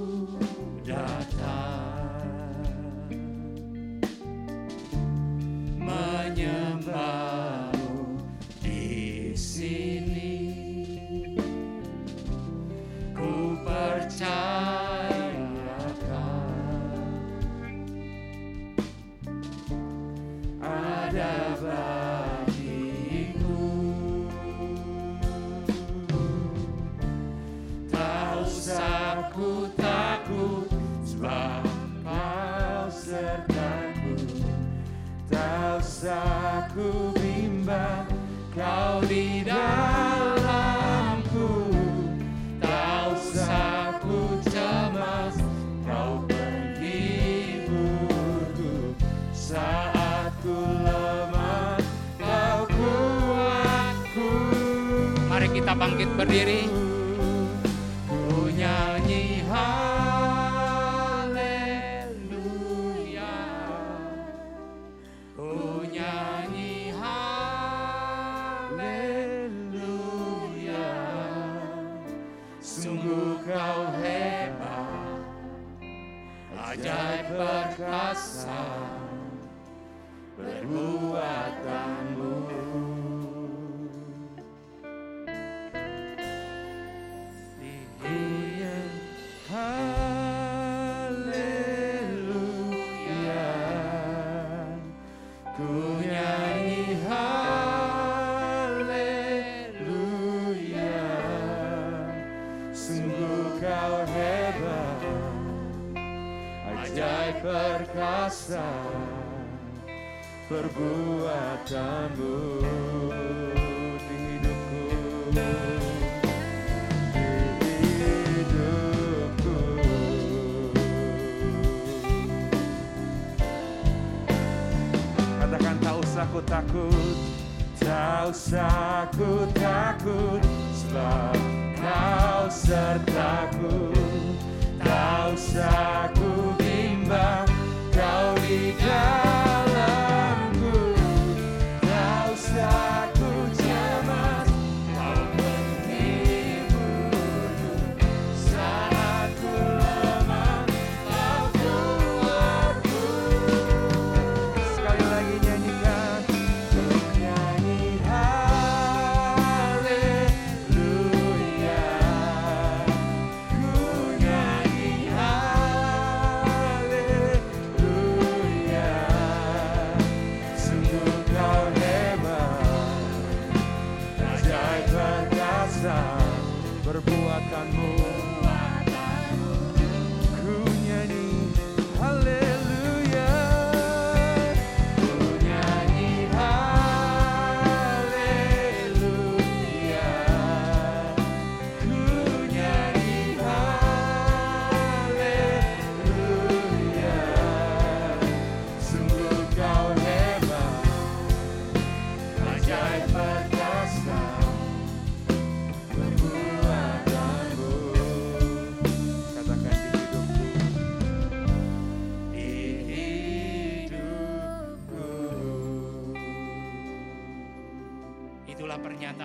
Tak usah ku
bimbang Kau di dalamku. Tak usah ku cemas Kau penghiburku Saat ku lemah Kau kuatku.
Mari kita bangkit berdiri.
Perbuatanmu di hidupku hidupku. Katakan tak usah ku takut Tak usah ku takut Sebab kau sertaku. Tak usah ku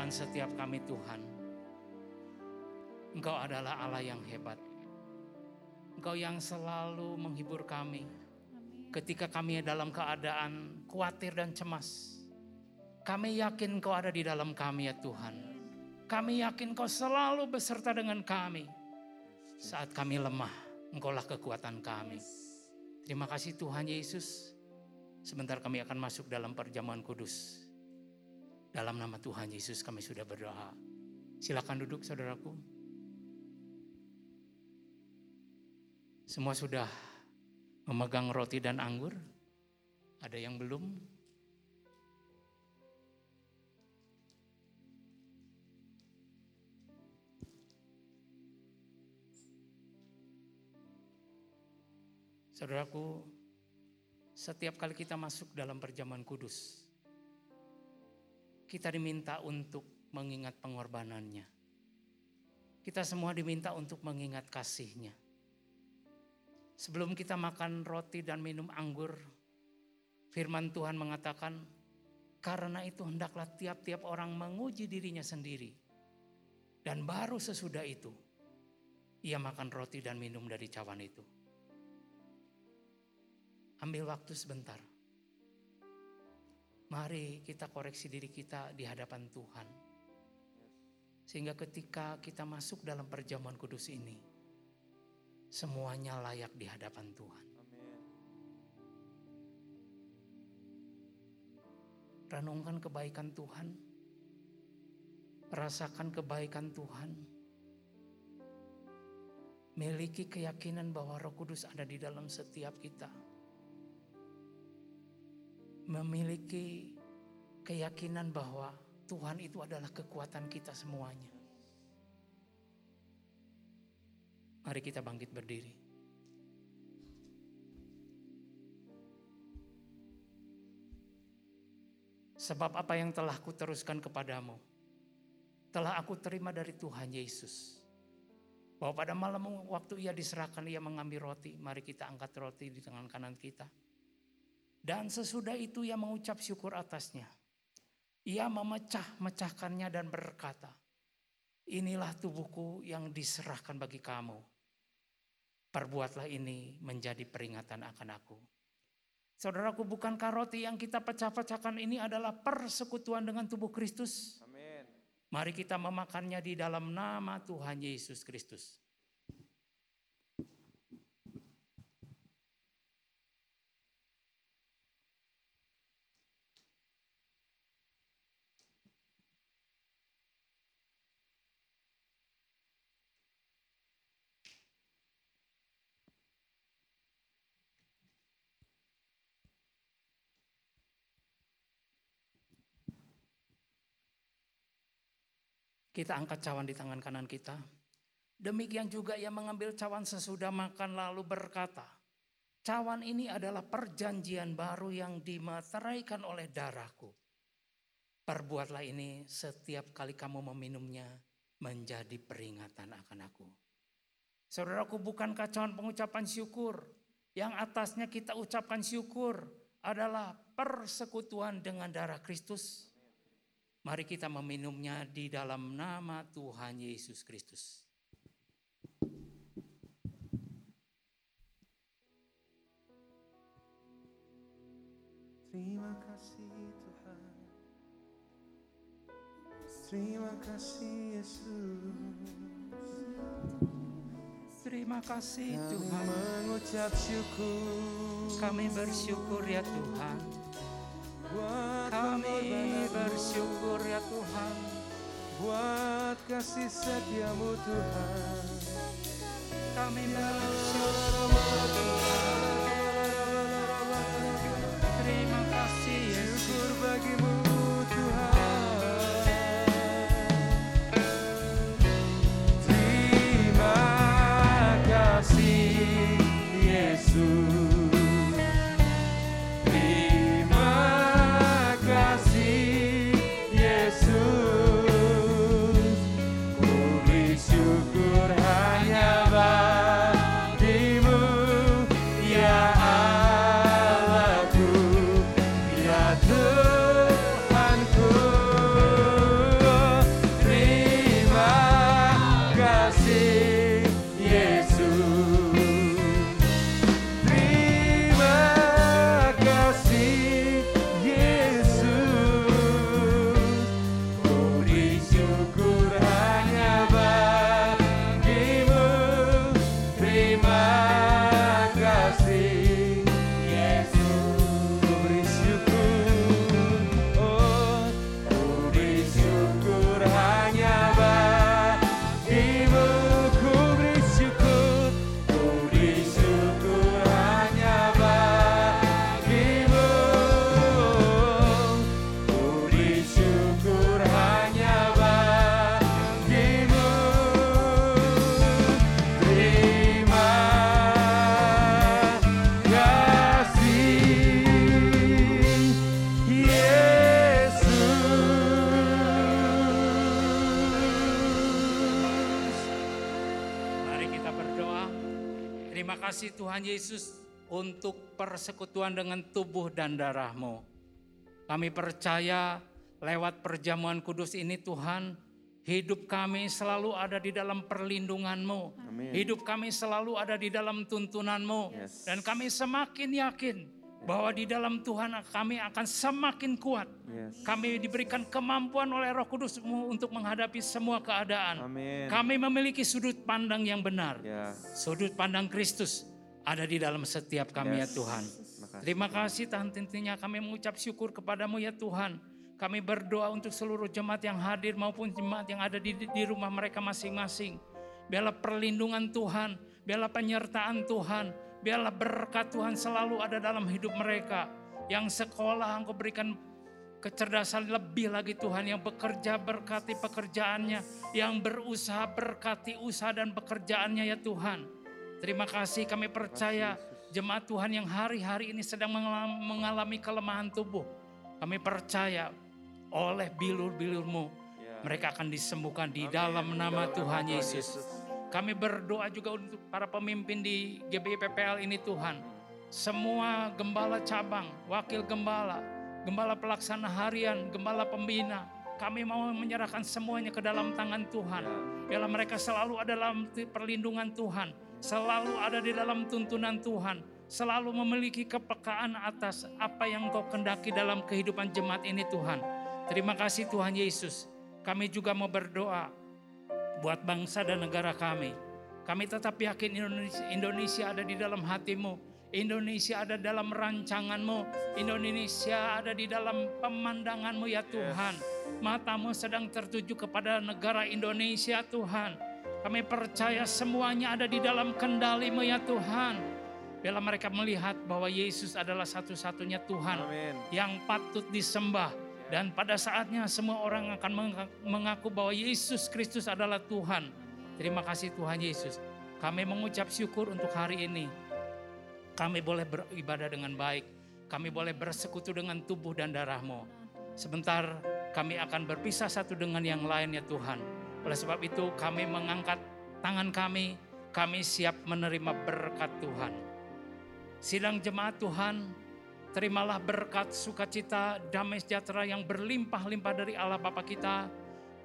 pernyataan setiap kami Tuhan. Engkau adalah Allah yang hebat. Engkau yang selalu menghibur kami ketika kami dalam keadaan khawatir dan cemas. Kami yakin Engkau ada di dalam kami ya Tuhan. Kami yakin Engkau selalu beserta dengan kami. Saat kami lemah, Engkaulah kekuatan kami. Terima kasih Tuhan Yesus. Sebentar kami akan masuk dalam perjamuan kudus. Dalam nama Tuhan Yesus kami sudah berdoa. Silakan duduk saudaraku. Semua sudah memegang roti dan anggur? Ada yang belum? Saudaraku, setiap kali kita masuk dalam perjamuan kudus, kita diminta untuk mengingat pengorbanannya. Kita semua diminta untuk mengingat kasihnya. Sebelum kita makan roti dan minum anggur, firman Tuhan mengatakan, karena itu hendaklah tiap-tiap orang menguji dirinya sendiri. Dan baru sesudah itu, ia makan roti dan minum dari cawan itu. Ambil waktu sebentar. Mari kita koreksi diri kita di hadapan Tuhan. Sehingga ketika kita masuk dalam perjamuan kudus ini, semuanya layak di hadapan Tuhan. Renungkan kebaikan Tuhan. Rasakan kebaikan Tuhan. Miliki keyakinan bahwa Roh Kudus ada di dalam setiap kita. Memiliki keyakinan bahwa Tuhan itu adalah kekuatan kita semuanya. Mari kita bangkit berdiri. Sebab apa yang telah kuteruskan kepadamu, telah aku terima dari Tuhan Yesus. Bahwa pada malam waktu ia diserahkan, ia mengambil roti. Mari kita angkat roti di tangan kanan kita. Dan sesudah itu ia mengucap syukur atasnya. Ia memecah-mecahkannya dan berkata, Inilah tubuhku yang diserahkan bagi kamu. Perbuatlah ini menjadi peringatan akan aku. Saudaraku, bukankah roti yang kita pecah-pecahkan ini adalah persekutuan dengan tubuh Kristus?
Amin.
Mari kita memakannya di dalam nama Tuhan Yesus Kristus. Kita angkat cawan di tangan kanan kita. Demikian juga ia mengambil cawan sesudah makan lalu berkata, cawan ini adalah perjanjian baru yang dimateraikan oleh darahku. Perbuatlah ini setiap kali kamu meminumnya menjadi peringatan akan aku. Saudaraku bukan cawan pengucapan syukur. Yang atasnya kita ucapkan syukur adalah persekutuan dengan darah Kristus. Mari kita meminumnya di dalam nama Tuhan Yesus Kristus.
Terima kasih Tuhan. Terima kasih Yesus.
Terima kasih
Kami
Tuhan.
mengucap syukur.
Kami bersyukur ya Tuhan.
Buat
Kami bersyukur ya Tuhan.
buat kasih setiamu Tuhan.
Kami bersyukur kasih
Tuhan Yesus
untuk persekutuan dengan tubuh dan darahmu. Kami percaya lewat perjamuan kudus ini Tuhan, hidup kami selalu ada di dalam perlindunganmu.
Amin.
Hidup kami selalu ada di dalam tuntunanmu.
Yes.
Dan kami semakin yakin bahwa di dalam Tuhan kami akan semakin kuat.
Yes.
Kami diberikan kemampuan oleh Roh Kudusmu untuk menghadapi semua keadaan.
Amin.
Kami memiliki sudut pandang yang benar.
Ya.
Sudut pandang Kristus ada di dalam setiap kami ya
Yes.
Tuhan.
Makasih.
Terima kasih Tuhan tentunya kami mengucap syukur kepadamu ya Tuhan. Kami berdoa untuk seluruh jemaat yang hadir maupun jemaat yang ada di, di rumah mereka masing-masing. Biarlah perlindungan Tuhan, biarlah penyertaan Tuhan, biarlah berkat Tuhan selalu ada dalam hidup mereka. Yang sekolah Engkau berikan kecerdasan lebih lagi Tuhan yang bekerja berkati pekerjaannya, yang berusaha berkati usaha dan pekerjaannya ya Tuhan. Terima kasih kami percaya jemaat Tuhan yang hari-hari ini sedang mengalam- mengalami kelemahan tubuh. Kami percaya oleh bilur-bilurmu
Ya.
mereka akan disembuhkan di dalam nama Tuhan Yesus. Kami berdoa juga untuk para pemimpin di GBI PPL ini Tuhan. Semua gembala cabang, wakil gembala, gembala pelaksana harian, gembala pembina. Kami mau menyerahkan semuanya ke dalam tangan Tuhan. Biarlah mereka selalu ada dalam perlindungan Tuhan. Selalu ada di dalam tuntunan Tuhan. Selalu memiliki kepekaan atas apa yang kau kendaki dalam kehidupan jemaat ini Tuhan. Terima kasih Tuhan Yesus. Kami juga mau berdoa buat bangsa dan negara kami. Kami tetap yakin Indonesia, Indonesia ada di dalam hatimu. Indonesia ada dalam rancanganmu. Indonesia ada di dalam pemandanganmu ya Tuhan. Matamu sedang tertuju kepada negara Indonesia Tuhan. Kami percaya semuanya ada di dalam kendalimu ya Tuhan. Bila mereka melihat bahwa Yesus adalah satu-satunya Tuhan
Amin.
yang patut disembah. Dan pada saatnya semua orang akan menga- mengaku bahwa Yesus Kristus adalah Tuhan. Terima kasih Tuhan Yesus. Kami mengucap syukur untuk hari ini. Kami boleh beribadah dengan baik. Kami boleh bersekutu dengan tubuh dan darahmu. Sebentar kami akan berpisah satu dengan yang lain ya Tuhan. Oleh sebab itu kami mengangkat tangan kami. Kami siap menerima berkat Tuhan. Sidang jemaat Tuhan, terimalah berkat sukacita, damai sejahtera yang berlimpah-limpah dari Allah Bapa kita,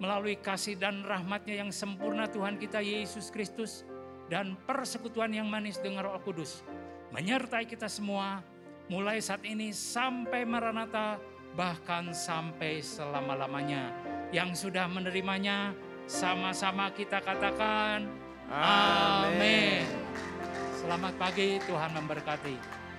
melalui kasih dan rahmatnya yang sempurna Tuhan kita Yesus Kristus, dan persekutuan yang manis dengan roh kudus, menyertai kita semua, mulai saat ini sampai Maranatha, bahkan sampai selama-lamanya. Yang sudah menerimanya, sama-sama kita katakan, Amin. Selamat pagi, Tuhan memberkati.